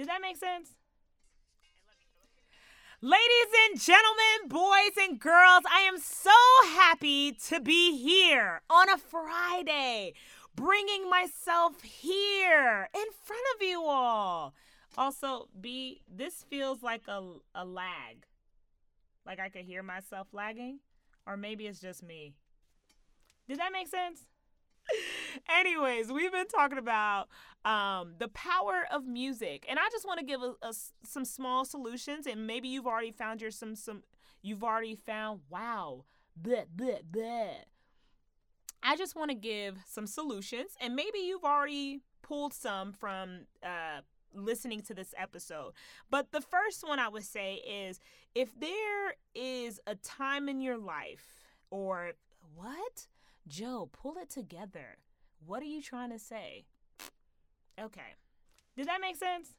Did that make sense? Ladies and gentlemen, boys and girls, I am so happy to be here on a Friday, bringing myself here in front of you all. Also, B, this feels like a, a lag. Like I could hear myself lagging, or maybe it's just me. Did that make sense? Anyways, we've been talking about um, the power of music, and I just want to give a, some small solutions. And maybe you've already found your some some you've already found wow, bleh, bleh, bleh. I just want to give some solutions, and maybe you've already pulled some from uh, listening to this episode. But the first one I would say is if there is a time in your life, or what? Jo, pull it together. What are you trying to say? Okay. Did that make sense?